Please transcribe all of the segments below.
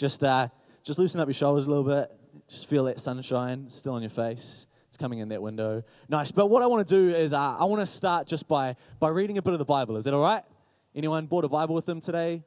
Just, uh, just loosen up your shoulders a little bit. Just feel that sunshine still on your face. It's coming in that window. Nice. But what I want to do is uh, I want to start just by, by reading a bit of the Bible. Is that all right? Anyone bought a Bible with them today?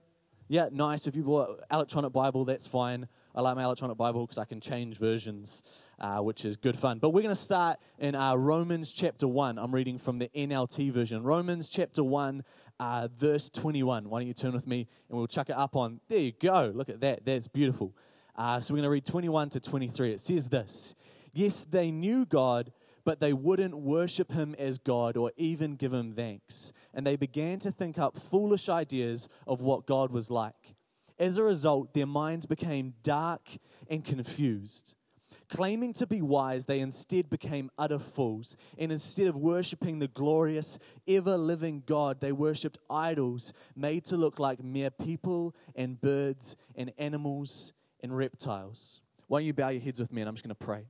Yeah, nice. If you bought electronic Bible, that's fine. I like my electronic Bible because I can change versions, uh, which is good fun. But we're going to start in uh, Romans chapter 1. I'm reading from the NLT version. Romans chapter 1, uh, verse 21. Why don't you turn with me and we'll chuck it up on. There you go. Look at that. That's beautiful. Uh, so we're going to read 21 to 23. It says this Yes, they knew God, but they wouldn't worship him as God or even give him thanks. And they began to think up foolish ideas of what God was like. As a result, their minds became dark and confused. Claiming to be wise, they instead became utter fools. And instead of worshiping the glorious, ever living God, they worshiped idols made to look like mere people and birds and animals and reptiles. Why don't you bow your heads with me and I'm just going to pray.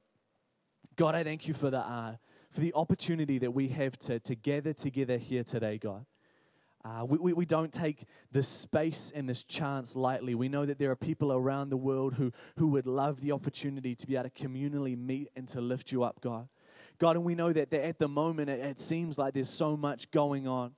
God, I thank you for the, uh, for the opportunity that we have to, to gather together here today, God. Uh, we, we, we, don't take this space and this chance lightly. We know that there are people around the world who, who would love the opportunity to be able to communally meet and to lift you up, God. God, and we know that, that at the moment it, it seems like there's so much going on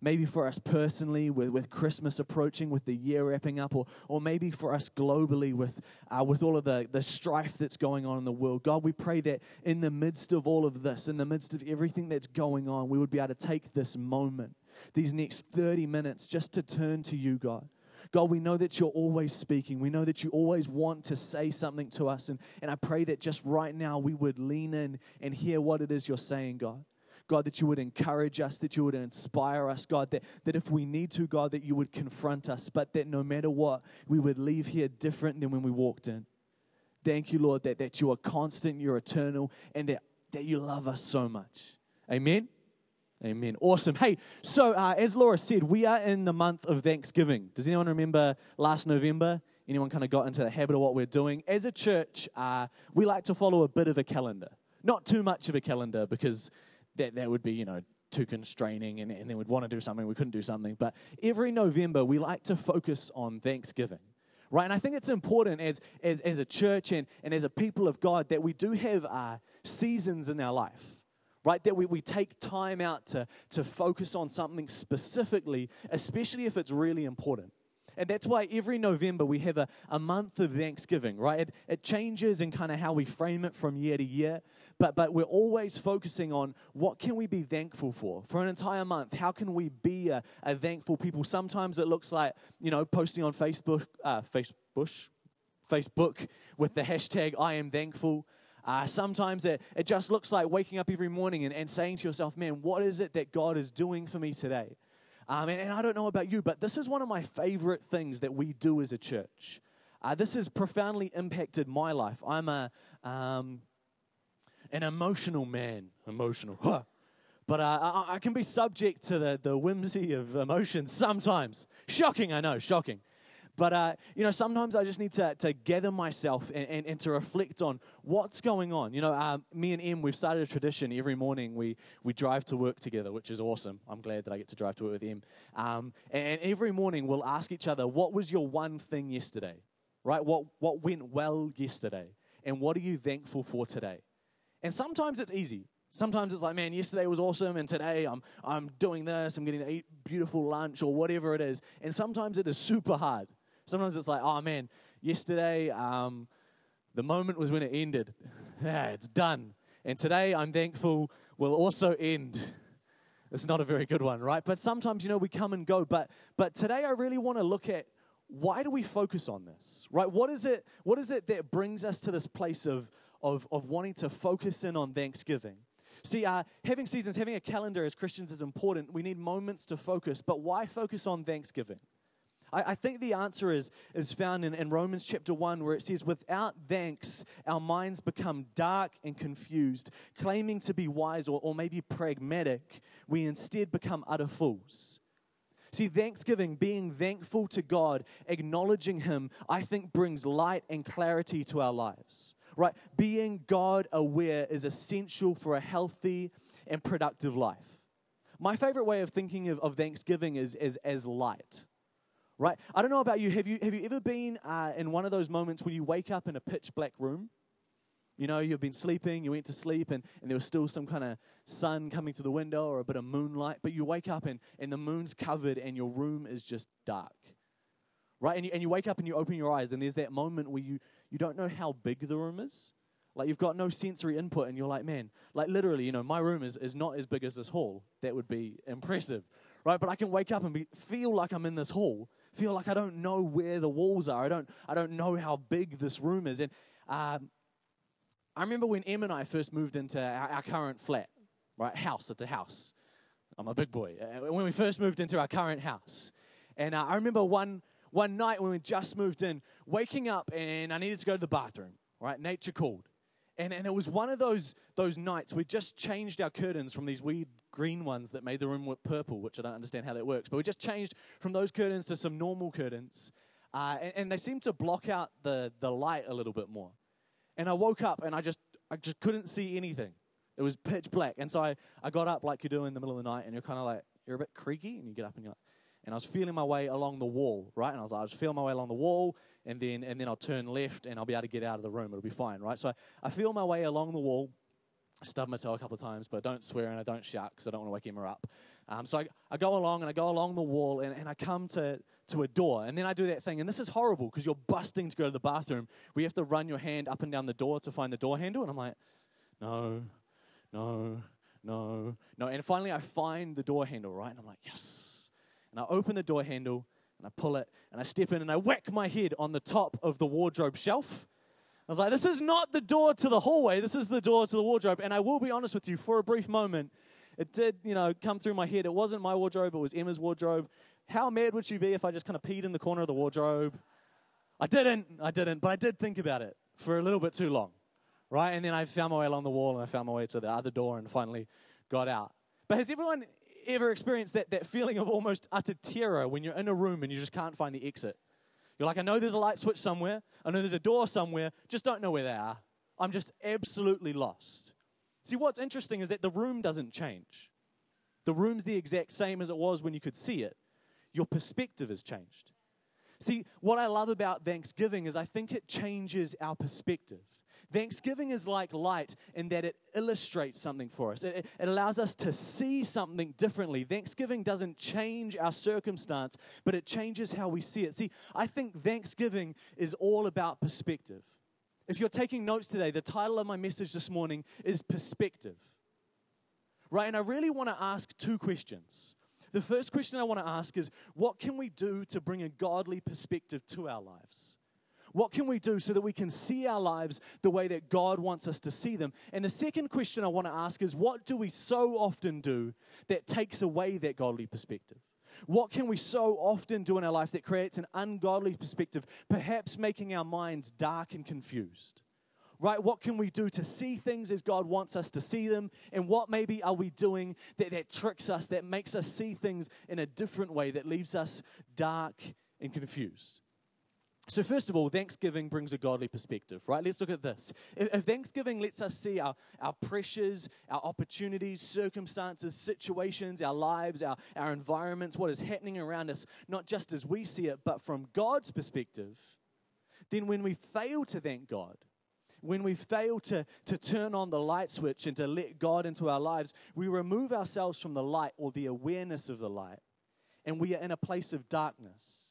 maybe for us personally with, with Christmas approaching, with the year wrapping up, or, or maybe for us globally with, uh, with all of the, the strife that's going on in the world. God, we pray that in the midst of all of this, in the midst of everything that's going on, we would be able to take this moment, these next 30 minutes, just to turn to you, God. God, we know that you're always speaking. We know that you always want to say something to us. And, and I pray that just right now we would lean in and hear what it is you're saying, God. God, that you would encourage us, that you would inspire us, God, that, that if we need to, God, that you would confront us, but that no matter what, we would leave here different than when we walked in. Thank you, Lord, that, that you are constant, you're eternal, and that, that you love us so much. Amen. Amen. Awesome. Hey, so uh, as Laura said, we are in the month of Thanksgiving. Does anyone remember last November? Anyone kind of got into the habit of what we're doing? As a church, uh, we like to follow a bit of a calendar. Not too much of a calendar because that, that would be, you know, too constraining and, and then we'd want to do something, we couldn't do something. But every November, we like to focus on Thanksgiving. Right, and I think it's important as, as, as a church and, and as a people of God that we do have uh, seasons in our life right? That we, we take time out to, to focus on something specifically, especially if it's really important. And that's why every November we have a, a month of Thanksgiving, right? It, it changes in kind of how we frame it from year to year but, but we're always focusing on what can we be thankful for for an entire month how can we be a, a thankful people sometimes it looks like you know posting on facebook uh, facebook facebook with the hashtag i am thankful uh, sometimes it, it just looks like waking up every morning and, and saying to yourself man what is it that god is doing for me today um, and, and, i don't know about you but this is one of my favorite things that we do as a church uh, this has profoundly impacted my life i'm a um, an emotional man. Emotional. Huh. But uh, I, I, can be subject to the, the whimsy of emotions sometimes. Shocking, I know, shocking. But, uh, you know, sometimes I just need to, to gather myself and, and, and to reflect on what's going on. You know, um, me and Em, we've started a tradition every morning. We, we drive to work together, which is awesome. I'm glad that I get to drive to work with Em. Um, and every morning we'll ask each other, what was your one thing yesterday? Right? What, what went well yesterday? And what are you thankful for today? And sometimes it's easy. Sometimes it's like, man, yesterday was awesome, and today I'm, I'm doing this, I'm getting to eat beautiful lunch, or whatever it is. And sometimes it is super hard. Sometimes it's like, oh man, yesterday um, the moment was when it ended. yeah, it's done. And today I'm thankful will also end. It's not a very good one, right? But sometimes, you know, we come and go. But but today I really want to look at why do we focus on this? Right? What is it, what is it that brings us to this place of of, of wanting to focus in on Thanksgiving. See, uh, having seasons, having a calendar as Christians is important. We need moments to focus, but why focus on Thanksgiving? I, I think the answer is, is found in, in Romans chapter 1, where it says, Without thanks, our minds become dark and confused. Claiming to be wise or, or maybe pragmatic, we instead become utter fools. See, thanksgiving, being thankful to God, acknowledging Him, I think brings light and clarity to our lives right? Being God aware is essential for a healthy and productive life. My favorite way of thinking of, of Thanksgiving is, is as light, right? I don't know about you. Have you, have you ever been uh, in one of those moments where you wake up in a pitch black room? You know, you've been sleeping, you went to sleep, and, and there was still some kind of sun coming through the window or a bit of moonlight, but you wake up and, and the moon's covered and your room is just dark. Right? And you, and you wake up and you open your eyes, and there's that moment where you, you don't know how big the room is. Like you've got no sensory input, and you're like, man, like literally, you know, my room is, is not as big as this hall. That would be impressive. Right? But I can wake up and be, feel like I'm in this hall, feel like I don't know where the walls are. I don't, I don't know how big this room is. And um, I remember when Em and I first moved into our, our current flat, right? House, it's a house. I'm a big boy. Uh, when we first moved into our current house. And uh, I remember one, one night when we just moved in, waking up and I needed to go to the bathroom, right? Nature called. And, and it was one of those, those nights we just changed our curtains from these weird green ones that made the room look purple, which I don't understand how that works. But we just changed from those curtains to some normal curtains. Uh, and, and, they seemed to block out the, the light a little bit more. And I woke up and I just, I just couldn't see anything. It was pitch black. And so I, I got up like you do in the middle of the night and you're kind of like, you're a bit creaky and you get up and you're like, and I was feeling my way along the wall, right? And I was like, I was feeling my way along the wall, and then and then I'll turn left and I'll be able to get out of the room. It'll be fine, right? So I, I feel my way along the wall, stub my toe a couple of times, but I don't swear and I don't shout because I don't want to wake Emma up. Um, so I, I go along and I go along the wall and, and I come to, to a door. And then I do that thing. And this is horrible because you're busting to go to the bathroom We have to run your hand up and down the door to find the door handle. And I'm like, no, no, no, no. And finally I find the door handle, right? And I'm like, yes. And I open the door handle and I pull it and I step in and I whack my head on the top of the wardrobe shelf I was like, this is not the door to the hallway. This is the door to the wardrobe. And I will be honest with you, for a brief moment, it did, you know, come through my head. It wasn't my wardrobe, it was Emma's wardrobe. How mad would she be if I just kind of peed in the corner of the wardrobe? I didn't, I didn't, but I did think about it for a little bit too long, right? And then I found my way along the wall and I found my way to the other door and finally got out. But has everyone ever experienced that, that feeling of almost utter terror when you're in a room and you just can't find the exit? You're like, I know there's a light switch somewhere. I know there's a door somewhere. Just don't know where they are. I'm just absolutely lost. See, what's interesting is that the room doesn't change. The room's the exact same as it was when you could see it. Your perspective has changed. See, what I love about Thanksgiving is I think it changes our perspective. Thanksgiving is like light in that it illustrates something for us. It, it, allows us to see something differently. Thanksgiving doesn't change our circumstance, but it changes how we see it. See, I think Thanksgiving is all about perspective. If you're taking notes today, the title of my message this morning is Perspective. Right? And I really want to ask two questions. The first question I want to ask is what can we do to bring a godly perspective to our lives? What can we do so that we can see our lives the way that God wants us to see them? And the second question I want to ask is what do we so often do that takes away that godly perspective? What can we so often do in our life that creates an ungodly perspective, perhaps making our minds dark and confused? Right? What can we do to see things as God wants us to see them? And what maybe are we doing that, that tricks us, that makes us see things in a different way, that leaves us dark and confused? So, first of all, Thanksgiving brings a godly perspective, right? Let's look at this. If, Thanksgiving lets us see our, our pressures, our opportunities, circumstances, situations, our lives, our, our environments, what is happening around us, not just as we see it, but from God's perspective, then when we fail to thank God, when we fail to, to turn on the light switch and to let God into our lives, we remove ourselves from the light or the awareness of the light, and we are in a place of darkness.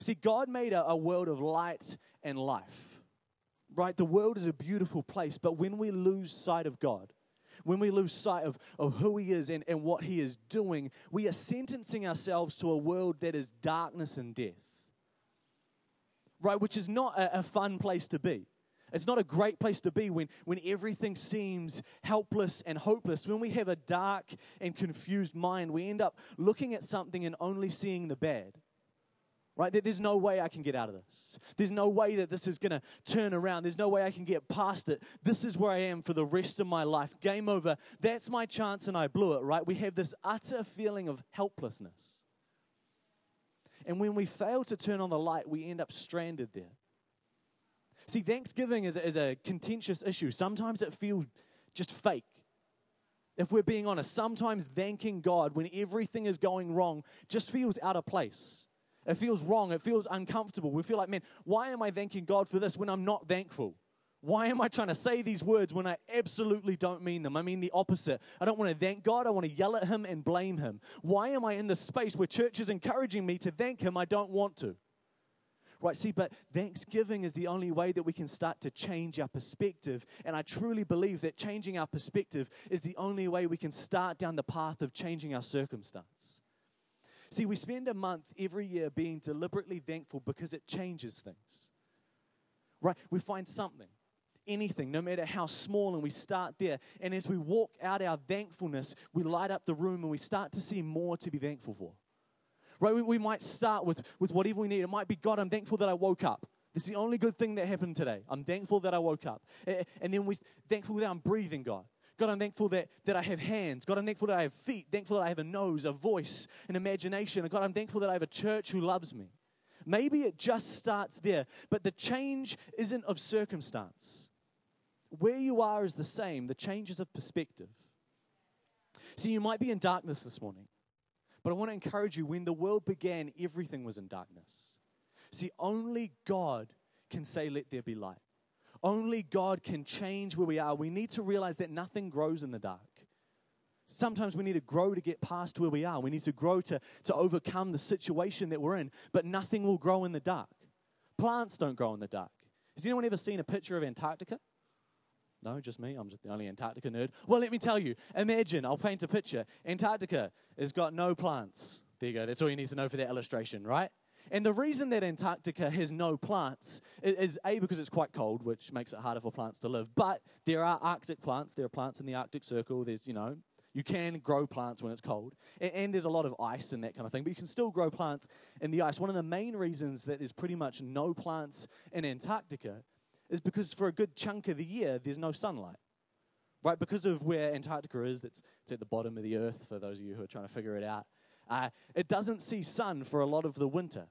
See, God made a, a world of light and life, right? The world is a beautiful place, but when we lose sight of God, when we lose sight of, of who He is and, and what He is doing, we are sentencing ourselves to a world that is darkness and death, right? Which is not a, a fun place to be. It's not a great place to be when, when everything seems helpless and hopeless. When we have a dark and confused mind, we end up looking at something and only seeing the bad right? There's no way I can get out of this. There's no way that this is going to turn around. There's no way I can get past it. This is where I am for the rest of my life. Game over. That's my chance and I blew it, right? We have this utter feeling of helplessness. And when we fail to turn on the light, we end up stranded there. See, Thanksgiving is, is a contentious issue. Sometimes it feels just fake. If we're being honest, sometimes thanking God when everything is going wrong just feels out of place. It feels wrong. It feels uncomfortable. We feel like, man, why am I thanking God for this when I'm not thankful? Why am I trying to say these words when I absolutely don't mean them? I mean the opposite. I don't want to thank God. I want to yell at Him and blame Him. Why am I in the space where church is encouraging me to thank Him? I don't want to. Right, see, but thanksgiving is the only way that we can start to change our perspective. And I truly believe that changing our perspective is the only way we can start down the path of changing our circumstance. See, we spend a month every year being deliberately thankful because it changes things. Right? We find something, anything, no matter how small, and we start there. And as we walk out our thankfulness, we light up the room and we start to see more to be thankful for. Right? We, we might start with, with whatever we need. It might be God, I'm thankful that I woke up. This is the only good thing that happened today. I'm thankful that I woke up. And then we're thankful that I'm breathing, God. God, I'm thankful that, that I have hands. God, I'm thankful that I have feet. Thankful that I have a nose, a voice, an imagination. God, I'm thankful that I have a church who loves me. Maybe it just starts there, but the change isn't of circumstance. Where you are is the same, the change is of perspective. See, you might be in darkness this morning. But I want to encourage you when the world began, everything was in darkness. See, only God can say, Let there be light. Only God can change where we are. We need to realize that nothing grows in the dark. Sometimes we need to grow to get past where we are. We need to grow to, to overcome the situation that we're in, but nothing will grow in the dark. Plants don't grow in the dark. Has anyone ever seen a picture of Antarctica? No, just me. I'm just the only Antarctica nerd. Well, let me tell you. Imagine, I'll paint a picture. Antarctica has got no plants. There you go. That's all you need to know for that illustration, right? And the reason that Antarctica has no plants is, A, because it's quite cold, which makes it harder for plants to live. But there are Arctic plants. There are plants in the Arctic Circle. There's, you know, you can grow plants when it's cold. And, and there's a lot of ice and that kind of thing. But you can still grow plants in the ice. One of the main reasons that there's pretty much no plants in Antarctica is because for a good chunk of the year, there's no sunlight. Right? Because of where Antarctica is, that's it's at the bottom of the earth, for those of you who are trying to figure it out. Uh, it doesn't see sun for a lot of the winter.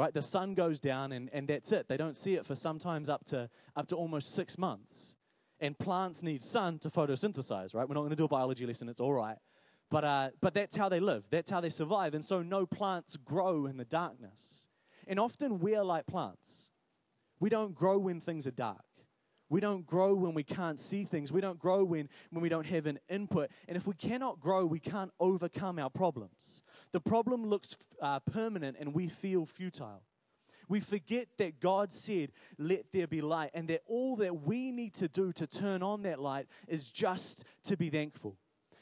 Right? The sun goes down and, and that's it. They don't see it for sometimes up to, up to almost six months. And plants need sun to photosynthesize, right? We're not going to do a biology lesson, it's all right. But, uh, but that's how they live, that's how they survive. And so no plants grow in the darkness. And often we're like plants. We don't grow when things are dark. We don't grow when we can't see things. We don't grow when, when we don't have an input. And if we cannot grow, we can't overcome our problems. The problem looks uh, permanent and we feel futile. We forget that God said, Let there be light, and that all that we need to do to turn on that light is just to be thankful.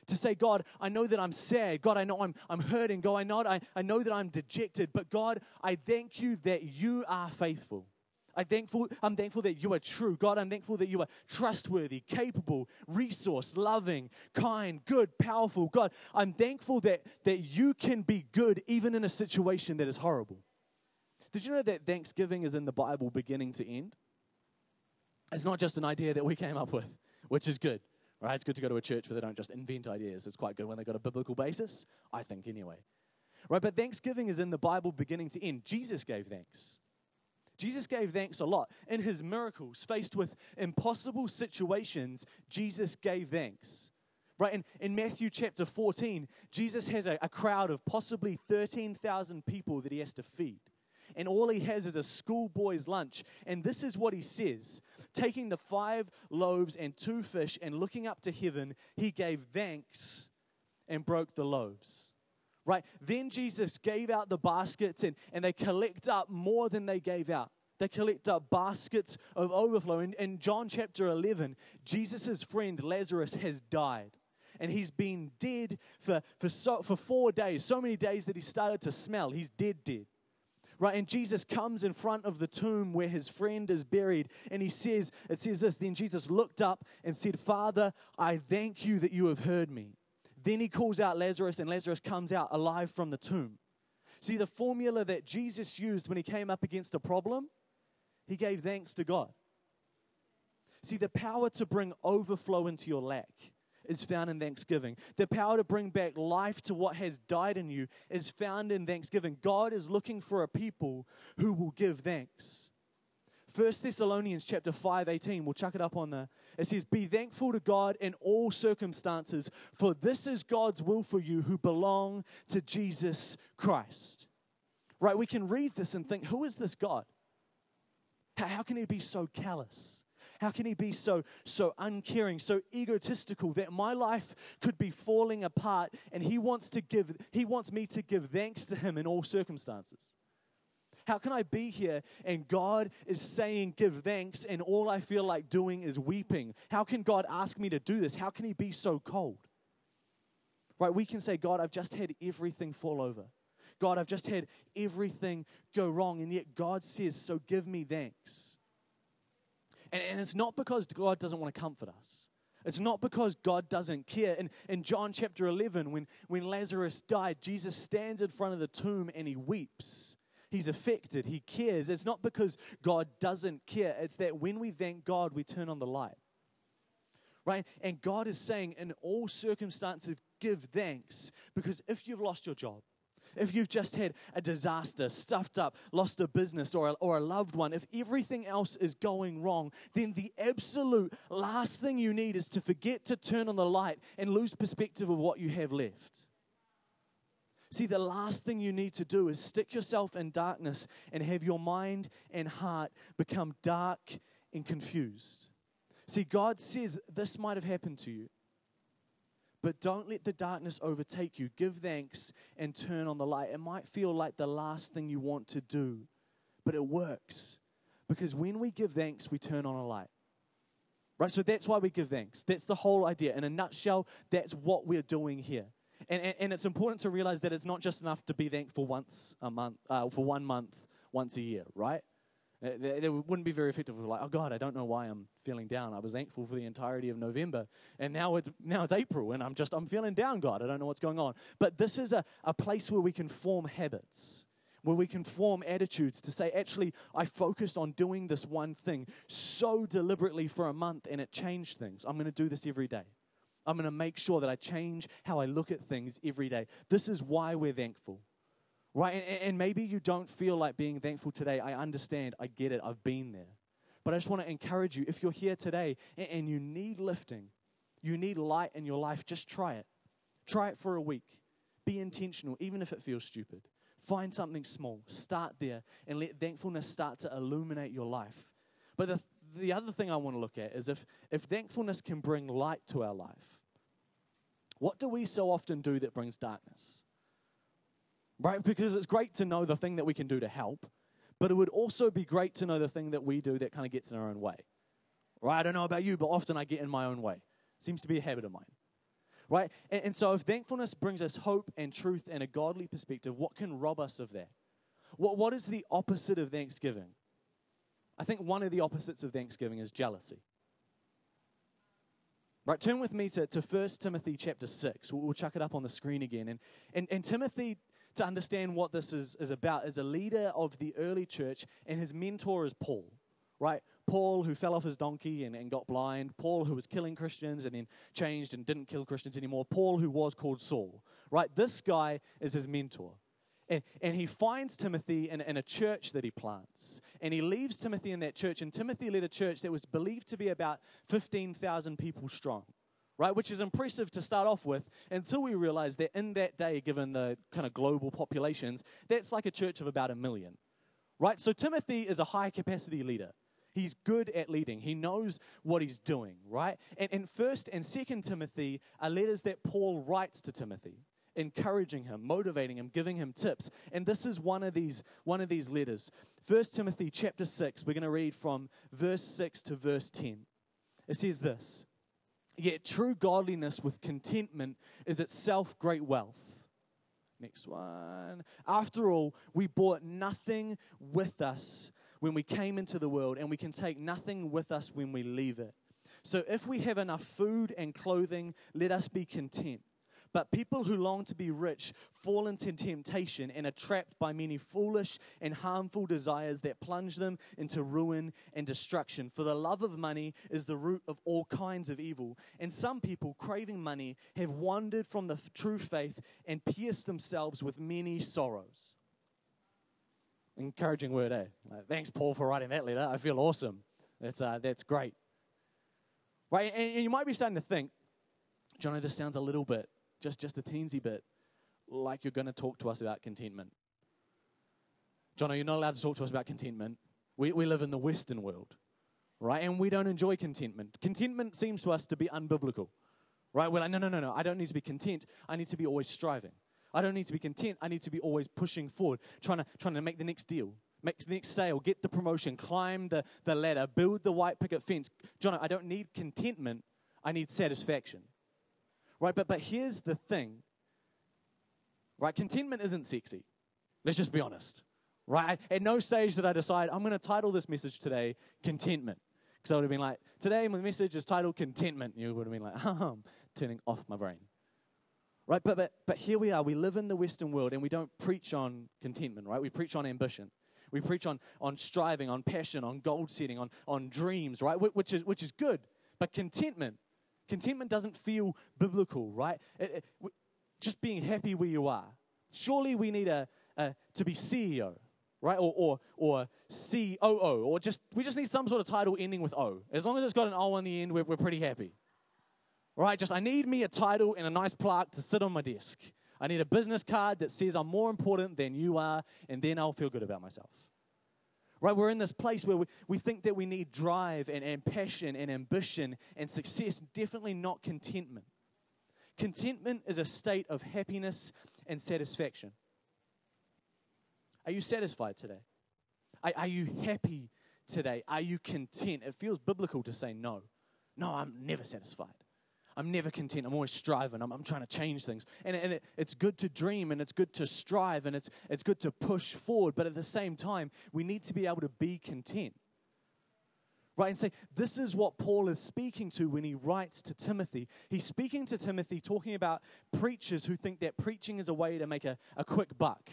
To say, God, I know that I'm sad. God, I know I'm, I'm hurting. God, I know, I, I know that I'm dejected. But God, I thank you that you are faithful. I'm thankful, I'm thankful that you are true. God, I'm thankful that you are trustworthy, capable, resource, loving, kind, good, powerful. God, I'm thankful that, that you can be good even in a situation that is horrible. Did you know that Thanksgiving is in the Bible beginning to end? It's not just an idea that we came up with, which is good, right? It's good to go to a church where they don't just invent ideas. It's quite good when they've got a biblical basis, I think, anyway. Right? But Thanksgiving is in the Bible beginning to end. Jesus gave thanks. Jesus gave thanks a lot. In his miracles, faced with impossible situations, Jesus gave thanks. Right? In, in Matthew chapter 14, Jesus has a, a crowd of possibly 13,000 people that he has to feed. And all he has is a schoolboy's lunch. And this is what he says Taking the five loaves and two fish and looking up to heaven, he gave thanks and broke the loaves right? Then Jesus gave out the baskets and, and they collect up more than they gave out. They collect up baskets of overflow. In, in John chapter 11, Jesus' friend Lazarus has died. And he's been dead for, for, so, for four days, so many days that he started to smell. He's dead, dead right? And Jesus comes in front of the tomb where his friend is buried, and he says, It says this Then Jesus looked up and said, Father, I thank you that you have heard me. Then he calls out Lazarus, and Lazarus comes out alive from the tomb. See, the formula that Jesus used when he came up against a problem, he gave thanks to God. See, the power to bring overflow into your lack is found in thanksgiving. The power to bring back life to what has died in you is found in thanksgiving. God is looking for a people who will give thanks. 1 Thessalonians chapter 5, 18, we'll chuck it up on there. It says, Be thankful to God in all circumstances, for this is God's will for you who belong to Jesus Christ. Right? We can read this and think, who is this God? How, can he be so callous? How can he be so so uncaring, so egotistical that my life could be falling apart and he wants to give he wants me to give thanks to him in all circumstances? How can I be here and God is saying give thanks and all I feel like doing is weeping? How can God ask me to do this? How can he be so cold? Right? We can say, God, I've just had everything fall over. God, I've just had everything go wrong. And yet God says, So give me thanks. And, and it's not because God doesn't want to comfort us. It's not because God doesn't care. In, in John chapter 11, when, when Lazarus died, Jesus stands in front of the tomb and he weeps. He's affected. He cares. It's not because God doesn't care. It's that when we thank God, we turn on the light. Right? And God is saying, in all circumstances, give thanks. Because if you've lost your job, if you've just had a disaster, stuffed up, lost a business or a, or a loved one, if everything else is going wrong, then the absolute last thing you need is to forget to turn on the light and lose perspective of what you have left. See, the last thing you need to do is stick yourself in darkness and have your mind and heart become dark and confused. See, God says this might have happened to you. But don't let the darkness overtake you. Give thanks and turn on the light. It might feel like the last thing you want to do, but it works. Because when we give thanks, we turn on a light. Right? So that's why we give thanks. That's the whole idea. In a nutshell, that's what we're doing here. And, and, and it's important to realize that it's not just enough to be thankful once a month, uh, for one month, once a year, right? It wouldn't be very effective. Like, oh God, I don't know why I'm feeling down. I was thankful for the entirety of November, and now it's now it's April, and I'm just I'm feeling down. God, I don't know what's going on. But this is a, a place where we can form habits, where we can form attitudes to say, actually, I focused on doing this one thing so deliberately for a month, and it changed things. I'm going to do this every day. I'm going to make sure that I change how I look at things every day. This is why we're thankful right? And, and, maybe you don't feel like being thankful today. I understand. I get it. I've been there. But I just want to encourage you if you're here today and, and you need lifting, you need light in your life, just try it. Try it for a week. Be intentional, even if it feels stupid. Find something small, start there, and let thankfulness start to illuminate your life. But the, the other thing I want to look at is if, if thankfulness can bring light to our life, what do we so often do that brings darkness? right? Because it's great to know the thing that we can do to help, but it would also be great to know the thing that we do that kind of gets in our own way, right? I don't know about you, but often I get in my own way. Seems to be a habit of mine, right? And, and so if thankfulness brings us hope and truth and a godly perspective, what can rob us of that? What, what is the opposite of thanksgiving? I think one of the opposites of thanksgiving is jealousy. Right, turn with me to, to 1 Timothy chapter 6. We'll, we'll chuck it up on the screen again. And, and, and Timothy to understand what this is, is about is a leader of the early church, and his mentor is Paul, right? Paul, who fell off his donkey and, and got blind. Paul, who was killing Christians and then changed and didn't kill Christians anymore. Paul, who was called Saul, right? This guy is his mentor. And, and he finds Timothy in, in a church that he plants. And he leaves Timothy in that church. And Timothy led a church that was believed to be about 15,000 people strong right? Which is impressive to start off with until we realize that in that day, given the kind of global populations, that's like a church of about a million, right? So Timothy is a high capacity leader. He's good at leading. He knows what he's doing, right? And, and first and second Timothy are letters that Paul writes to Timothy, encouraging him, motivating him, giving him tips. And this is one of these, one of these letters. First Timothy chapter 6, we're going to read from verse 6 to verse 10. It says this Yet true godliness with contentment is itself great wealth. Next one. After all, we brought nothing with us when we came into the world, and we can take nothing with us when we leave it. So if we have enough food and clothing, let us be content. But people who long to be rich fall into temptation and are trapped by many foolish and harmful desires that plunge them into ruin and destruction. For the love of money is the root of all kinds of evil. And some people, craving money, have wandered from the true faith and pierced themselves with many sorrows. Encouraging word, eh? Thanks, Paul, for writing that letter. I feel awesome. That's, uh, that's great. Right? And, and you might be starting to think, Johnny, this sounds a little bit just, just a teensy bit, like you're going to talk to us about contentment. Jono, you're not allowed to talk to us about contentment. We, we live in the Western world, right? And we don't enjoy contentment. Contentment seems to us to be unbiblical, right? We're like, no, no, no, no. I don't need to be content. I need to be always striving. I don't need to be content. I need to be always pushing forward, trying to, trying to make the next deal, make the next sale, get the promotion, climb the, the ladder, build the white picket fence. John, I don't need contentment. I need satisfaction. Right? But, but here's the thing. Right? Contentment isn't sexy. Let's just be honest. Right? At no stage did I decide I'm going to title this message today Contentment. Because I would have been like, today my message is titled Contentment. You would have been like, ah, I'm turning off my brain. Right? But, but, but here we are. We live in the Western world and we don't preach on contentment, right? We preach on ambition. We preach on, on striving, on passion, on goal setting, on, on dreams, right? Which is, which is good. But contentment, contentment doesn't feel biblical, right? It, it, just being happy where you are. Surely we need a, a to be CEO, right? Or, or, or COO, or just, we just need some sort of title ending with O. As long as it's got an O on the end, we're, we're pretty happy. Right? Just I need me a title and a nice plaque to sit on my desk. I need a business card that says I'm more important than you are, and then I'll feel good about myself. Right? We're in this place where we, we think that we need drive and, and passion and ambition and success, definitely not contentment. Contentment is a state of happiness and satisfaction. Are you satisfied today? Are, are you happy today? Are you content? It feels biblical to say no. No, I'm never satisfied. I'm never content. I'm always striving. I'm, I'm trying to change things. And, and it, it's good to dream and it's good to strive and it's, it's good to push forward. But at the same time, we need to be able to be content. Right? And say, this is what Paul is speaking to when he writes to Timothy. He's speaking to Timothy, talking about preachers who think that preaching is a way to make a, a quick buck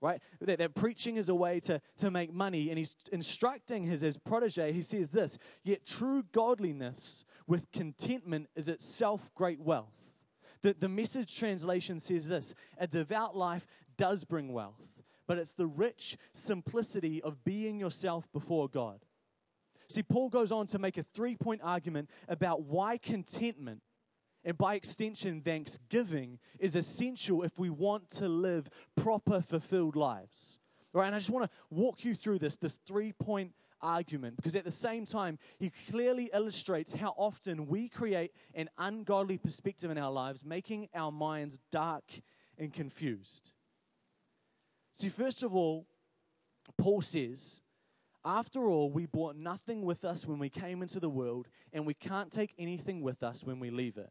right? That, that, preaching is a way to, to make money. And he's instructing his, his protege. He says this Yet true godliness with contentment is itself great wealth. The, the message translation says this A devout life does bring wealth, but it's the rich simplicity of being yourself before God. See, Paul goes on to make a three point argument about why contentment and by extension, thanksgiving is essential if we want to live proper, fulfilled lives. Right? And I just want to walk you through this, this three point argument, because at the same time, he clearly illustrates how often we create an ungodly perspective in our lives, making our minds dark and confused. See, first of all, Paul says, after all, we brought nothing with us when we came into the world, and we can't take anything with us when we leave it.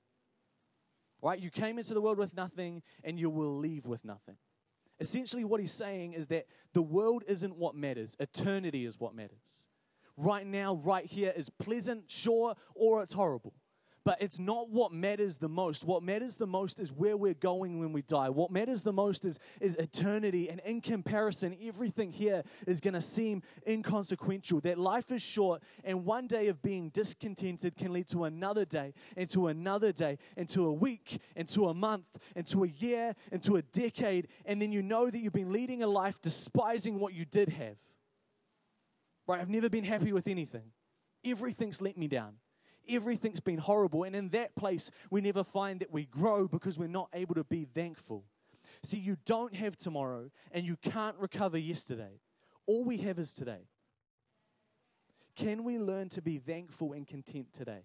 Right? You came into the world with nothing and you will leave with nothing. Essentially, what he's saying is that the world isn't what matters, eternity is what matters. Right now, right here is pleasant, sure, or it's horrible. But it's not what matters the most. What matters the most is where we're going when we die. What matters the most is, is eternity. And in comparison, everything here is going to seem inconsequential. That life is short, and one day of being discontented can lead to another day, and to another day, and to a week, and to a month, and to a year, and to a decade. And then you know that you've been leading a life despising what you did have. Right? I've never been happy with anything, everything's let me down everything's been horrible. And in that place, we never find that we grow because we're not able to be thankful. See, you don't have tomorrow and you can't recover yesterday. All we have is today. Can we learn to be thankful and content today?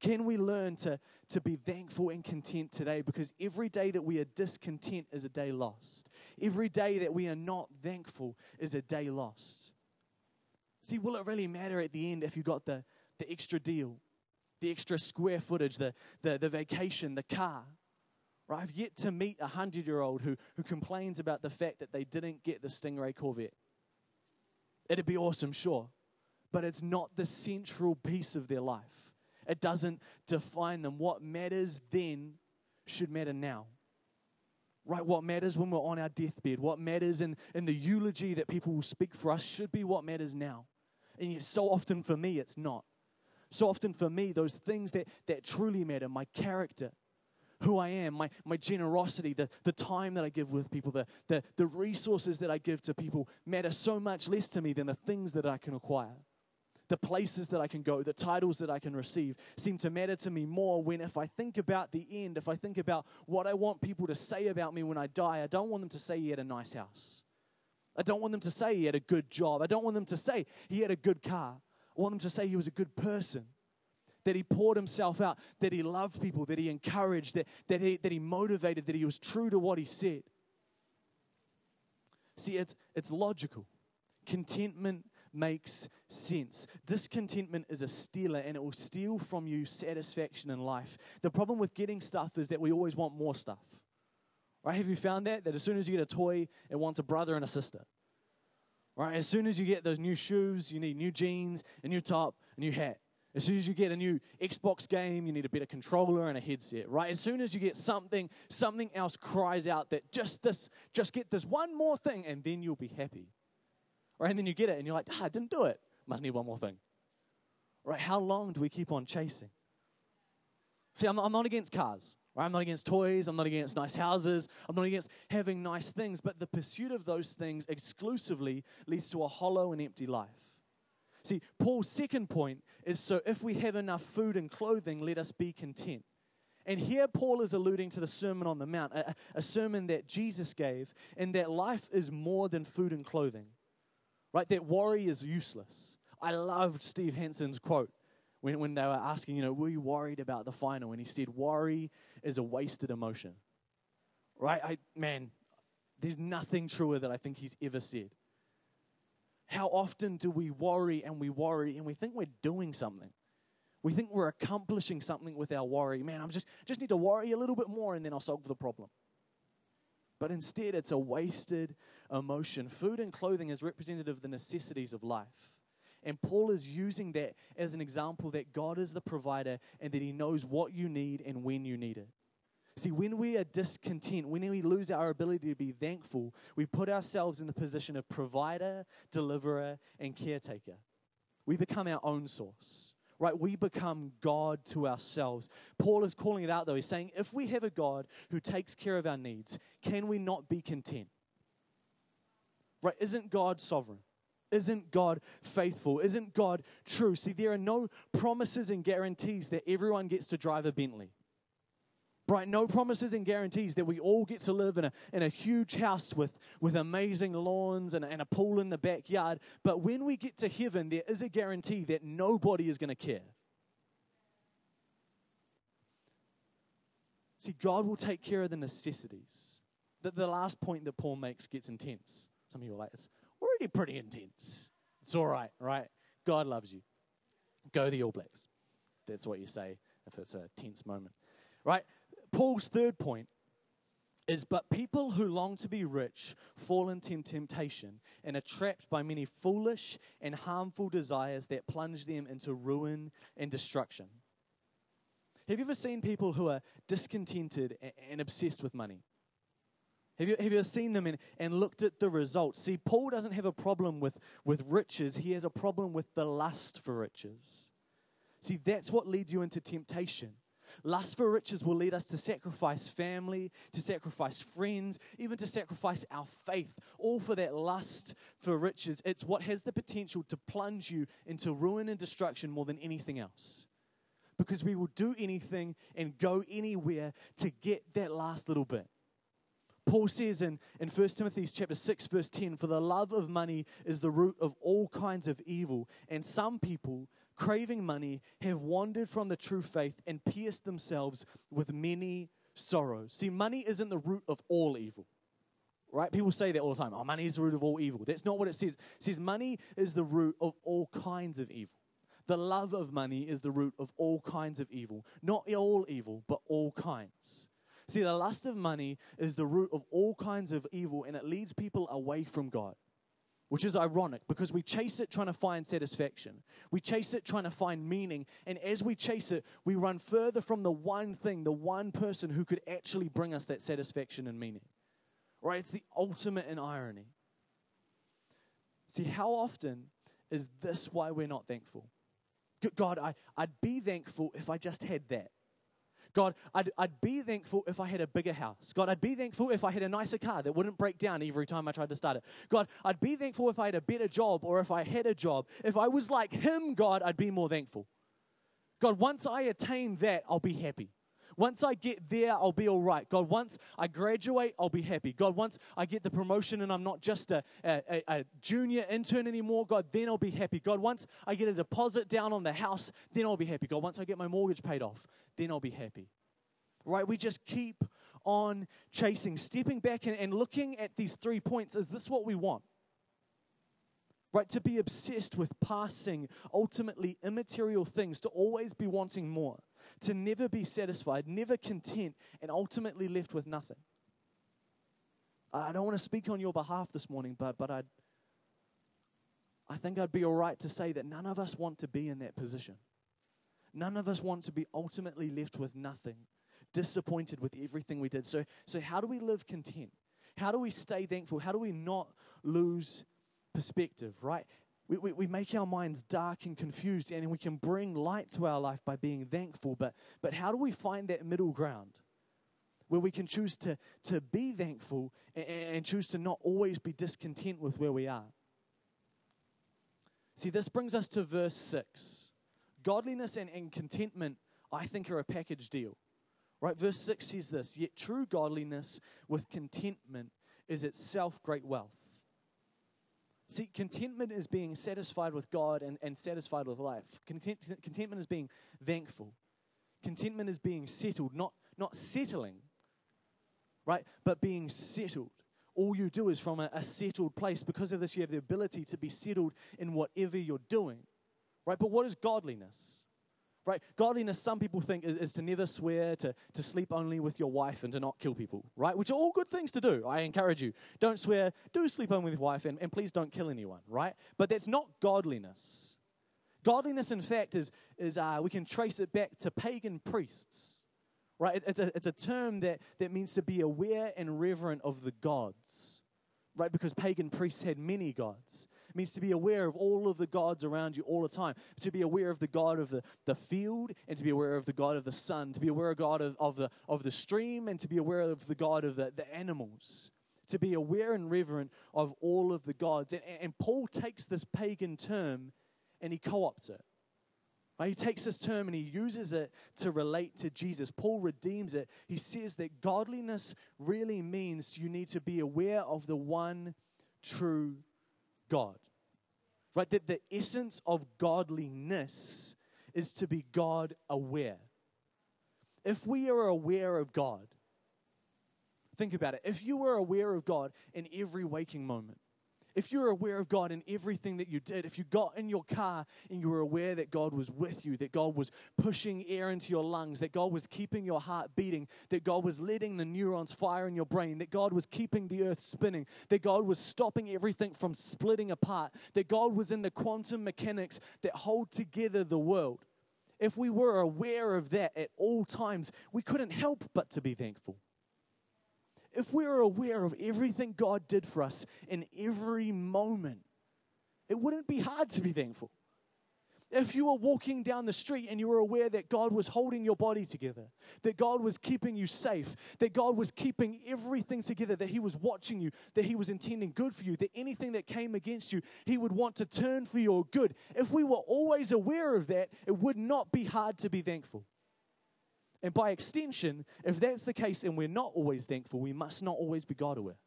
Can we learn to, to be thankful and content today? Because every day that we are discontent is a day lost. Every day that we are not thankful is a day lost. See, will it really matter at the end if you got the, the extra deal? The extra square footage, the, the, the vacation, the car. Right? I've yet to meet a hundred year old who, who complains about the fact that they didn't get the Stingray Corvette. It'd be awesome, sure, but it's not the central piece of their life. It doesn't define them. What matters then should matter now. Right? What matters when we're on our deathbed, what matters in, in the eulogy that people will speak for us should be what matters now. And yet, so often for me, it's not. So often for me, those things that, that truly matter, my character, who I am, my, my generosity, the, the time that I give with people, the, the, the resources that I give to people matter so much less to me than the things that I can acquire. The places that I can go, the titles that I can receive seem to matter to me more when, if I think about the end, if I think about what I want people to say about me when I die, I don't want them to say he had a nice house. I don't want them to say he had a good job. I don't want them to say he had a good car. I want them to say he was a good person. That he poured himself out, that he loved people, that he encouraged, that, that, he, that he motivated, that he was true to what he said. See, it's, it's logical. Contentment makes sense. Discontentment is a stealer and it will steal from you satisfaction in life. The problem with getting stuff is that we always want more stuff. Right? Have you found that? That as soon as you get a toy, it wants a brother and a sister. Right? As soon as you get those new shoes, you need new jeans, a new top, a new hat. As soon as you get a new Xbox game, you need a better controller and a headset, right? As soon as you get something, something else cries out that just this, just get this one more thing, and then you'll be happy. Right? And then you get it and you're like, ah, I didn't do it. Must need one more thing. Right? How long do we keep on chasing? See, I'm I'm not against cars. Right? I'm not against toys. I'm not against nice houses. I'm not against having nice things. But the pursuit of those things exclusively leads to a hollow and empty life. See, Paul's second point is so if we have enough food and clothing, let us be content. And here Paul is alluding to the Sermon on the Mount, a, a sermon that Jesus gave, and that life is more than food and clothing right? That worry is useless. I loved Steve Hansen's quote when, when they were asking, you know, were you worried about the final? And he said, worry is a wasted emotion, right? I, man, there's nothing truer that I think he's ever said. How often do we worry and we worry and we think we're doing something? We think we're accomplishing something with our worry. Man, I'm just just need to worry a little bit more and then I'll solve the problem. But instead, it's a wasted emotion. Food and clothing is representative of the necessities of life. And Paul is using that as an example that God is the provider and that He knows what you need and when you need it. See, when we are discontent, when we lose our ability to be thankful, we put ourselves in the position of provider, deliverer, and caretaker. We become our own source right? We become God to ourselves. Paul is calling it out, though. He's saying, if we have a God who takes care of our needs, can we not be content? Right? Isn't God sovereign? Isn't God faithful? Isn't God true? See, there are no promises and guarantees that everyone gets to drive a Bentley right? No promises and guarantees that we all get to live in a, in a huge house with, with amazing lawns and, and a pool in the backyard. But when we get to heaven, there is a guarantee that nobody is going to care. See, God will take care of the necessities. The, the last point that Paul makes gets intense. Some of you are like, it's already pretty intense. It's all right, right? God loves you. Go the All Blacks. That's what you say if it's a tense moment, right? Paul's third point is but people who long to be rich fall into temptation and are trapped by many foolish and harmful desires that plunge them into ruin and destruction. Have you ever seen people who are discontented and obsessed with money? Have you, have you seen them and, and looked at the results? See, Paul doesn't have a problem with, with riches, he has a problem with the lust for riches. See, that's what leads you into temptation. Lust for riches will lead us to sacrifice family, to sacrifice friends, even to sacrifice our faith, all for that lust for riches. It's what has the potential to plunge you into ruin and destruction more than anything else. Because we will do anything and go anywhere to get that last little bit. Paul says in, in 1 Timothy chapter 6, verse 10, For the love of money is the root of all kinds of evil, and some people craving money, have wandered from the true faith and pierced themselves with many sorrows. See, money isn't the root of all evil. Right? People say that all the time. Oh, money is the root of all evil. That's not what it says. It says money is the root of all kinds of evil. The love of money is the root of all kinds of evil. Not all evil, but all kinds. See, the lust of money is the root of all kinds of evil, and it leads people away from God which is ironic because we chase it trying to find satisfaction. We chase it trying to find meaning. And as we chase it, we run further from the one thing, the one person who could actually bring us that satisfaction and meaning. Right? It's the ultimate in irony. See, how often is this why we're not thankful? God, I, I'd be thankful if I just had that. God, I'd, I'd be thankful if I had a bigger house. God, I'd be thankful if I had a nicer car that wouldn't break down every time I tried to start it. God, I'd be thankful if I had a better job or if I had a job. If I was like Him, God, I'd be more thankful. God, once I attain that, I'll be happy. Once I get there, I'll be all right. God, once I graduate, I'll be happy. God, once I get the promotion and I'm not just a, a, a, junior intern anymore, God, then I'll be happy. God, once I get a deposit down on the house, then I'll be happy. God, once I get my mortgage paid off, then I'll be happy. Right? We just keep on chasing, stepping back and, and looking at these three points. Is this what we want? Right? To be obsessed with passing, ultimately immaterial things, to always be wanting more to never be satisfied, never content, and ultimately left with nothing. I don't want to speak on your behalf this morning, but, but I'd, I think I'd be all right to say that none of us want to be in that position. None of us want to be ultimately left with nothing, disappointed with everything we did. So, so how do we live content? How do we stay thankful? How do we not lose perspective, right? We, we, we make our minds dark and confused, and we can bring light to our life by being thankful. But, but how do we find that middle ground where we can choose to, to be thankful and, and choose to not always be discontent with where we are? See, this brings us to verse 6. Godliness and, and contentment, I think, are a package deal. Right? Verse 6 says this Yet true godliness with contentment is itself great wealth. See, contentment is being satisfied with God and, and satisfied with life. Content, contentment is being thankful. Contentment is being settled, not, not settling, right? But being settled. All you do is from a, a settled place. Because of this, you have the ability to be settled in whatever you're doing, right? But what is godliness? Right? Godliness, some people think, is, is, to never swear, to, to sleep only with your wife, and to not kill people, right? Which are all good things to do. I encourage you. Don't swear, do sleep only with your wife, and, and please don't kill anyone, right? But that's not godliness. Godliness, in fact, is, is uh, we can trace it back to pagan priests, right? It, it's, a, it's a term that, that means to be aware and reverent of the gods right? Because pagan priests had many gods. Means to be aware of all of the gods around you all the time, to be aware of the God of the, the field, and to be aware of the God of the sun, to be aware of God of, of, the, of the stream, and to be aware of the God of the, the animals. To be aware and reverent of all of the gods. And, and Paul takes this pagan term and he co opts it. He takes this term and he uses it to relate to Jesus. Paul redeems it. He says that godliness really means you need to be aware of the one true God. Right? That the essence of godliness is to be God aware. If we are aware of God, think about it. If you were aware of God in every waking moment, if you're aware of God in everything that you did, if you got in your car and you were aware that God was with you, that God was pushing air into your lungs, that God was keeping your heart beating, that God was letting the neurons fire in your brain, that God was keeping the earth spinning, that God was stopping everything from splitting apart, that God was in the quantum mechanics that hold together the world. If we were aware of that at all times, we couldn't help but to be thankful if we were aware of everything God did for us in every moment, it wouldn't be hard to be thankful. If you were walking down the street and you were aware that God was holding your body together, that God was keeping you safe, that God was keeping everything together, that He was watching you, that He was intending good for you, that anything that came against you, He would want to turn for your good. If we were always aware of that, it would not be hard to be thankful. And by extension, if that's the case and we're not always thankful, we must not always be God aware.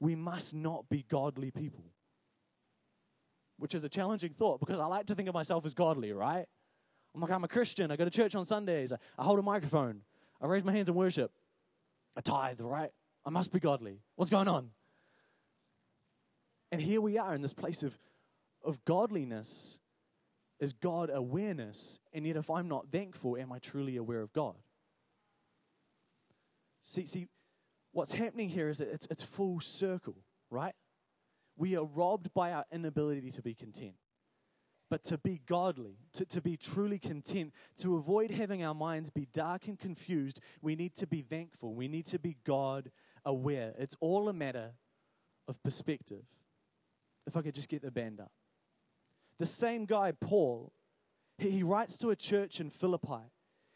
We must not be godly people. Which is a challenging thought because I like to think of myself as godly, right? I'm like, I'm a Christian. I go to church on Sundays. I, I hold a microphone. I raise my hands in worship. I tithe, right? I must be godly. What's going on? And here we are in this place of, of godliness is God awareness, and yet if I'm not thankful, am I truly aware of God? See, see, what's happening here is it's, it's full circle, right? We are robbed by our inability to be content. But to be godly, to, to be truly content, to avoid having our minds be dark and confused, we need to be thankful. We need to be God aware. It's all a matter of perspective. If I could just get the band up. The same guy, Paul, he, writes to a church in Philippi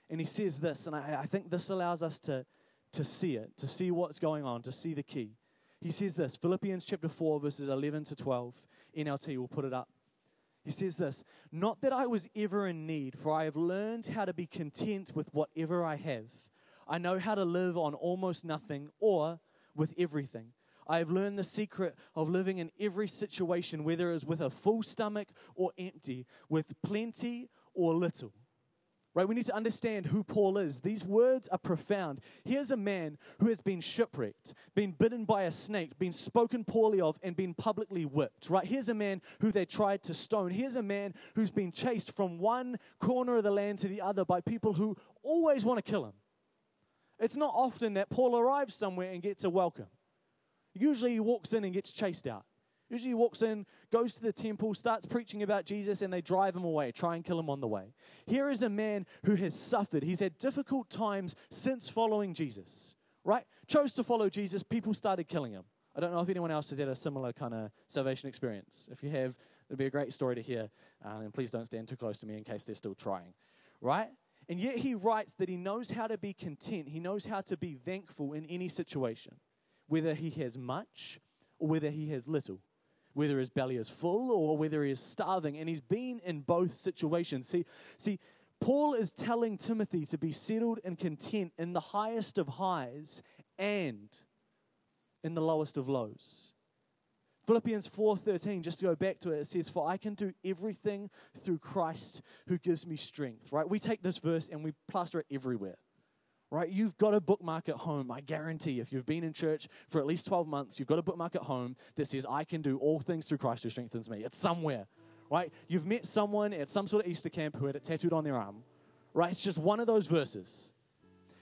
and he says this, and I, I think this allows us to, to see it, to see what's going on, to see the key. He says this Philippians chapter 4, verses 11 to 12. NLT we'll put it up. He says this Not that I was ever in need, for I have learned how to be content with whatever I have. I know how to live on almost nothing or with everything. I have learned the secret of living in every situation, whether it is with a full stomach or empty, with plenty or little. Right? We need to understand who Paul is. These words are profound. Here's a man who has been shipwrecked, been bitten by a snake, been spoken poorly of, and been publicly whipped. Right? Here's a man who they tried to stone. Here's a man who's been chased from one corner of the land to the other by people who always want to kill him. It's not often that Paul arrives somewhere and gets a welcome. Usually he walks in and gets chased out. Usually he walks in, goes to the temple, starts preaching about Jesus, and they drive him away, try and kill him on the way. Here is a man who has suffered. He's had difficult times since following Jesus, right? Chose to follow Jesus, people started killing him. I don't know if anyone else has had a similar kind of salvation experience. If you have, it'd be a great story to hear. Um, and please don't stand too close to me in case they're still trying, right? And yet he writes that he knows how to be content, he knows how to be thankful in any situation, whether he has much or whether he has little whether his belly is full or whether he is starving. And he's been in both situations. See, see, Paul is telling Timothy to be settled and content in the highest of highs and in the lowest of lows. Philippians 4:13 just to go back to it it says for I can do everything through Christ who gives me strength right we take this verse and we plaster it everywhere right? You've got a bookmark at home. I guarantee if you've been in church for at least 12 months, you've got a bookmark at home that says, I can do all things through Christ who strengthens me. It's somewhere, right? You've met someone at some sort of Easter camp who had it tattooed on their arm, right? It's just one of those verses.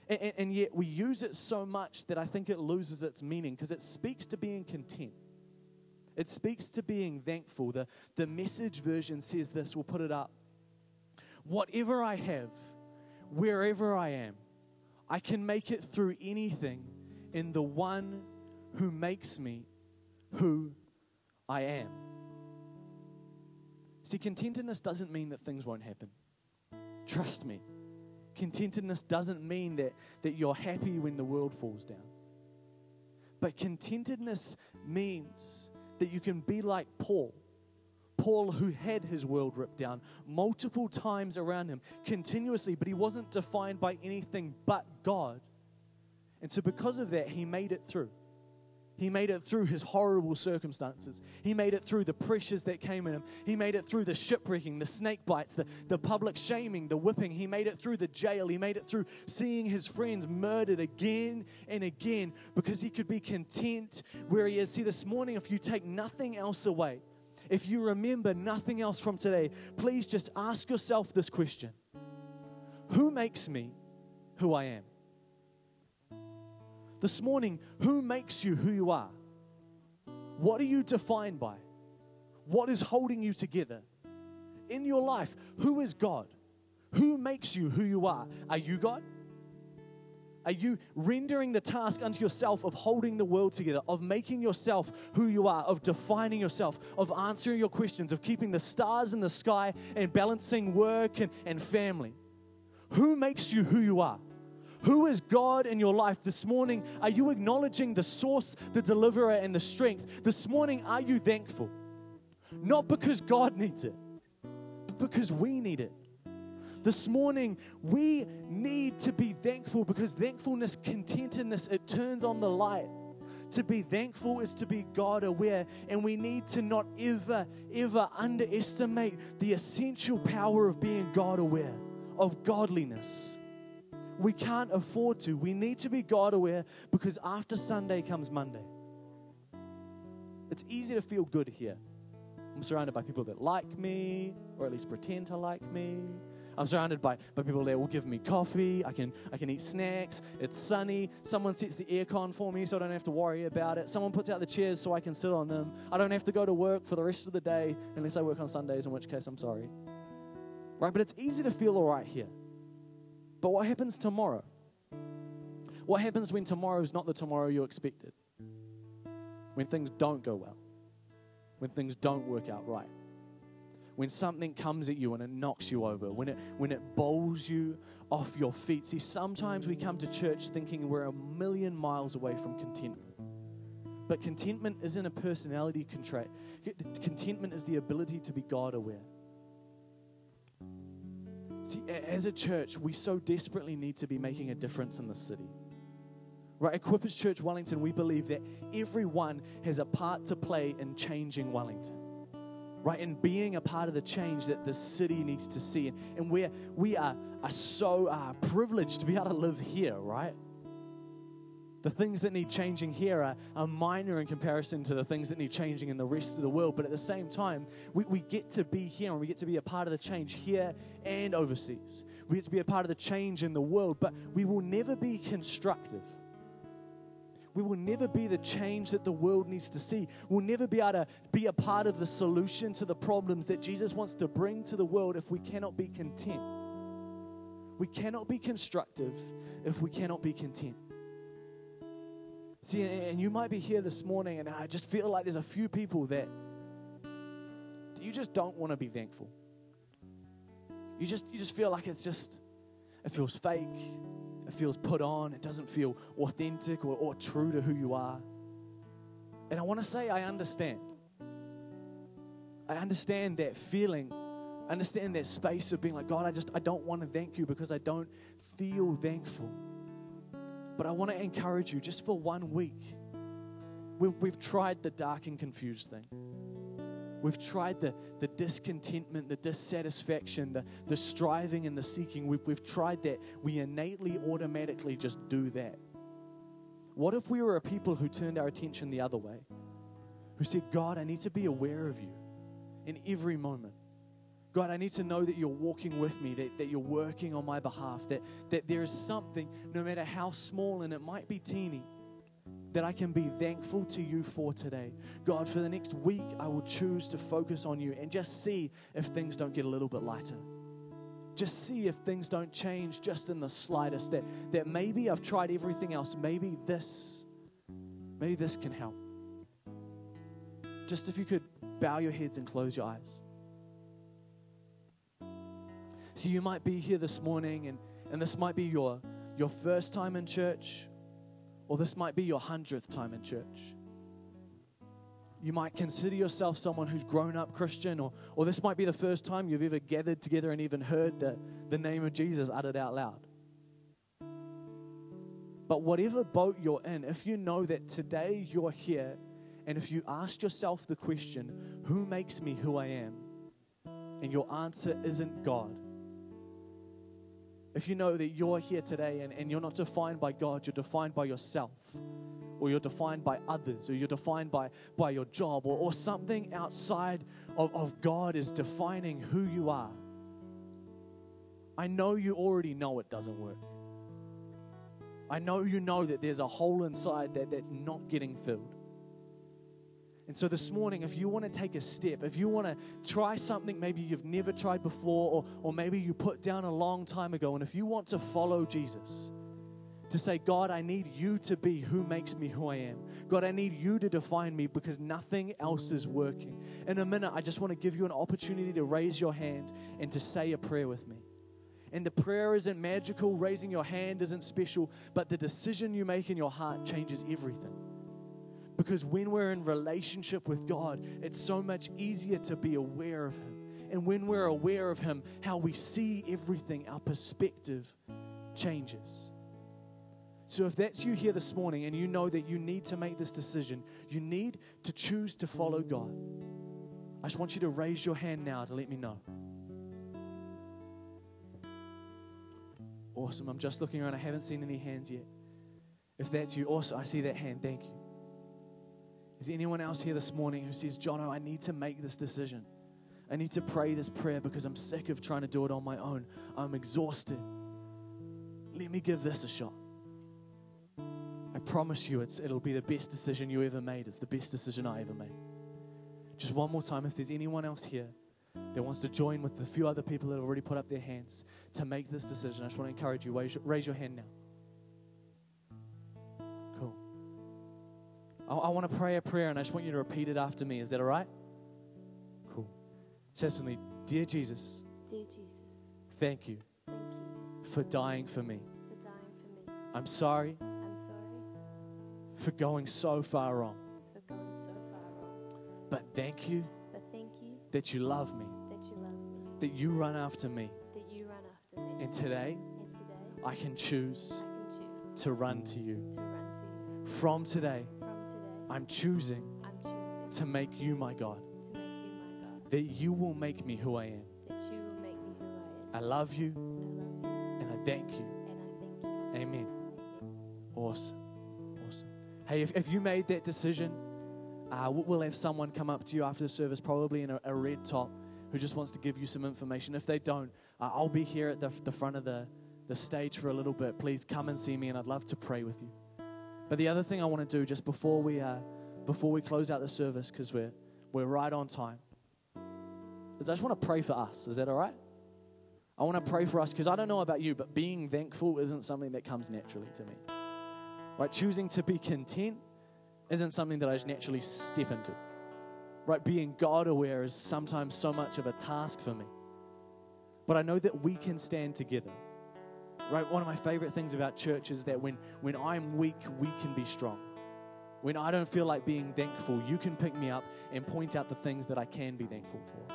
And, and, and yet we use it so much that I think it loses its meaning because it speaks to being content. It speaks to being thankful. The, the message version says this, we'll put it up. Whatever I have, wherever I am, I can make it through anything in the one who makes me who I am. See, contentedness doesn't mean that things won't happen. Trust me. Contentedness doesn't mean that, that you're happy when the world falls down. But contentedness means that you can be like Paul Paul, who had his world ripped down multiple times around him, continuously, but he wasn't defined by anything but God. And so, because of that, he made it through. He made it through his horrible circumstances. He made it through the pressures that came in him. He made it through the shipwrecking, the snake bites, the, the public shaming, the whipping. He made it through the jail. He made it through seeing his friends murdered again and again because he could be content where he is. See, this morning, if you take nothing else away, if you remember nothing else from today, please just ask yourself this question Who makes me who I am? This morning, who makes you who you are? What are you defined by? What is holding you together? In your life, who is God? Who makes you who you are? Are you God? Are you rendering the task unto yourself of holding the world together, of making yourself who you are, of defining yourself, of answering your questions, of keeping the stars in the sky and balancing work and, and family? Who makes you who you are? Who is God in your life this morning? Are you acknowledging the source, the deliverer, and the strength? This morning, are you thankful? Not because God needs it, but because we need it. This morning, we need to be thankful because thankfulness, contentedness, it turns on the light. To be thankful is to be God aware, and we need to not ever, ever underestimate the essential power of being God aware, of godliness. We can't afford to. We need to be God aware because after Sunday comes Monday. It's easy to feel good here. I'm surrounded by people that like me, or at least pretend to like me. I'm surrounded by, by people that will give me coffee. I can, I can eat snacks. It's sunny. Someone sets the aircon for me so I don't have to worry about it. Someone puts out the chairs so I can sit on them. I don't have to go to work for the rest of the day unless I work on Sundays, in which case I'm sorry. Right? But it's easy to feel all right here. But what happens tomorrow? What happens when tomorrow is not the tomorrow you expected? When things don't go well? When things don't work out right? when something comes at you and it knocks you over, when it, when it bowls you off your feet. See, sometimes we come to church thinking we're a million miles away from contentment. But contentment isn't a personality trait. Contentment is the ability to be God aware. See, as a church, we so desperately need to be making a difference in the city. Right, Equippers Church Wellington, we believe that everyone has a part to play in changing Wellington. Right, in being a part of the change that the city needs to see. And, and we're, we are, are so uh, privileged to be able to live here, right? The things that need changing here are, are minor in comparison to the things that need changing in the rest of the world. But at the same time, we, we get to be here and we get to be a part of the change here and overseas. We get to be a part of the change in the world, but we will never be constructive. We will never be the change that the world needs to see. We'll never be able to be a part of the solution to the problems that Jesus wants to bring to the world if we cannot be content. We cannot be constructive if we cannot be content. See, and you might be here this morning, and I just feel like there's a few people that you just don't want to be thankful. You just, you just feel like it's just, it feels fake, it feels put on, it doesn't feel authentic or, or true to who you are. And I want to say, I understand. I understand that feeling. I understand that space of being like, God, I just, I don't want to thank you because I don't feel thankful. But I want to encourage you just for one week. We've tried the dark and confused thing. We've tried the, the discontentment, the dissatisfaction, the, the striving and the seeking. We've, we've tried that. We innately, automatically just do that. What if we were a people who turned our attention the other way? Who said, God, I need to be aware of you in every moment. God, I need to know that you're walking with me, that, that you're working on my behalf, that, that there is something, no matter how small and it might be teeny, that I can be thankful to you for today. God, for the next week, I will choose to focus on you and just see if things don't get a little bit lighter. Just see if things don't change just in the slightest. That, that maybe I've tried everything else. Maybe this, maybe this can help. Just if you could bow your heads and close your eyes. See, you might be here this morning and, and this might be your, your first time in church, or this might be your hundredth time in church. You might consider yourself someone who's grown up Christian, or, or this might be the first time you've ever gathered together and even heard the, the name of Jesus uttered out loud. But whatever boat you're in, if you know that today you're here, and if you ask yourself the question, Who makes me who I am? and your answer isn't God, if you know that you're here today and, and you're not defined by God, you're defined by yourself, or you're defined by others, or you're defined by, by your job, or, or something outside of, of God is defining who you are, I know you already know it doesn't work. I know you know that there's a hole inside that, that's not getting filled. And so this morning, if you want to take a step, if you want to try something maybe you've never tried before, or, or maybe you put down a long time ago, and if you want to follow Jesus, to say, God, I need you to be who makes me who I am. God, I need you to define me because nothing else is working. In a minute, I just want to give you an opportunity to raise your hand and to say a prayer with me. And the prayer isn't magical, raising your hand isn't special, but the decision you make in your heart changes everything. Because when we're in relationship with God, it's so much easier to be aware of Him. And when we're aware of Him, how we see everything, our perspective changes. So, if that's you here this morning and you know that you need to make this decision, you need to choose to follow God, I just want you to raise your hand now to let me know. Awesome. I'm just looking around. I haven't seen any hands yet. If that's you, also, I see that hand. Thank you. Is there anyone else here this morning who says, Jono, I need to make this decision? I need to pray this prayer because I'm sick of trying to do it on my own. I'm exhausted. Let me give this a shot. I promise you, it'll be the best decision you ever made. It's the best decision I ever made. Just one more time, if there's anyone else here that wants to join with the few other people that have already put up their hands to make this decision, I just want to encourage you. Raise your hand now. I, I want to pray a prayer and I just want you to repeat it after me. Is that all right? Cool. It says to me, Dear Jesus, Dear Jesus, thank you, thank you for dying for me. for dying for me. I'm sorry I'm sorry for going so far wrong. For going so far wrong. But thank you But thank you that you love me, that you love me, that you run after me. that you run after me. And today, And today I can choose I can choose to run to you. to run to you. From today, I'm choosing I'm choosing to make you my God, to make you my God, that you will make me who I am. that you will make me who I am. I love you And I love you, and I thank you. and I thank you. Amen. Awesome. Awesome. Hey, if, if you made that decision, uh, we- we'll have someone come up to you after the service, probably in a, a red top, who just wants to give you some information. If they don't, uh, I'll be here at the, the front of the, the stage for a little bit. Please come and see me, and I'd love to pray with you. But the other thing I want to do just before we, uh, before we close out the service, because we're, we're right on time, is I just want to pray for us. Is that all right? I want to pray for us because I don't know about you, but being thankful isn't something that comes naturally to me. Right? Choosing to be content isn't something that I just naturally step into. Right? Being God aware is sometimes so much of a task for me. But I know that we can stand together. Right? One of my favorite things about church is that when, when I'm weak, we can be strong. When I don't feel like being thankful, you can pick me up and point out the things that I can be thankful for.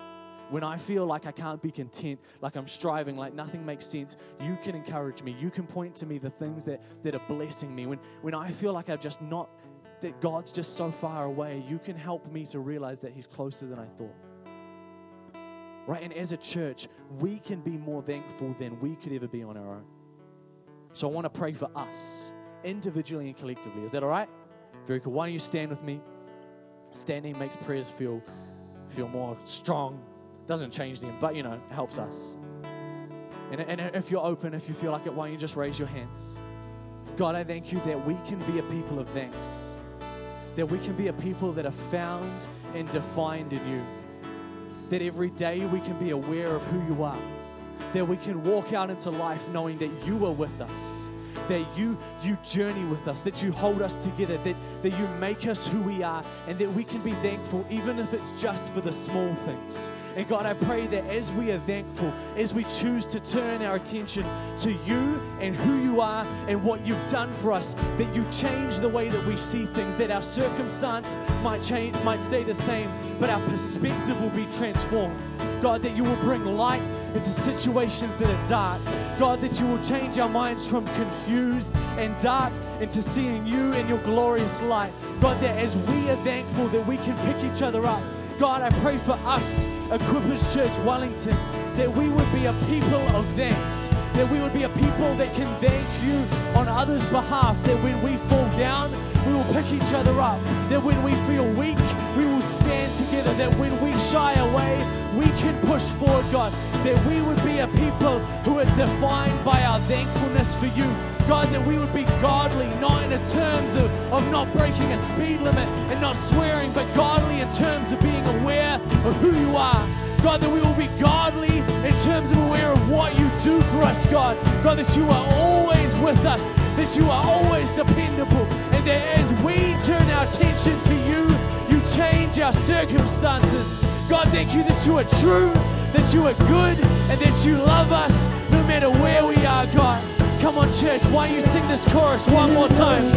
When I feel like I can't be content, like I'm striving, like nothing makes sense, you can encourage me. You can point to me the things that, that are blessing me. When, when I feel like I've just not, that God's just so far away, you can help me to realize that He's closer than I thought. Right? And as a church, we can be more thankful than we could ever be on our own. So I want to pray for us, individually and collectively. Is that all right? Very cool. Why don't you stand with me? Standing makes prayers feel feel more strong. Doesn't change them, but you know, helps us. And, and if you're open, if you feel like it, why don't you just raise your hands? God, I thank you that we can be a people of thanks. That we can be a people that are found and defined in you. That every day we can be aware of who you are. That we can walk out into life knowing that you are with us. That you you journey with us, that you hold us together, that, that you make us who we are, and that we can be thankful even if it's just for the small things. And God, I pray that as we are thankful, as we choose to turn our attention to you and who you are and what you've done for us, that you change the way that we see things, that our circumstance might change, might stay the same, but our perspective will be transformed. God, that you will bring light into situations that are dark. God, that you will change our minds from confused and dark into seeing you in your glorious light. God, that as we are thankful that we can pick each other up. God, I pray for us, Equippers Church Wellington, that we would be a people of thanks, that we would be a people that can thank you on others' behalf, that when we fall down, we will pick each other up, that when we feel weak, we will stand together, that when we shy away, we can push forward, God, that we would be a people who are defined by our thankfulness for you. God, that we would be godly, not in terms of, of not breaking a speed limit and not swearing, but godly in terms of being aware of who you are. God, that we will be godly in terms of aware of what you do for us, God. God, that you are always with us, that you are always dependable, that as we turn our attention to you, you change our circumstances. God, thank you that you are true, that you are good, and that you love us no matter where we are, God. Come on, church, why don't you sing this chorus one more time?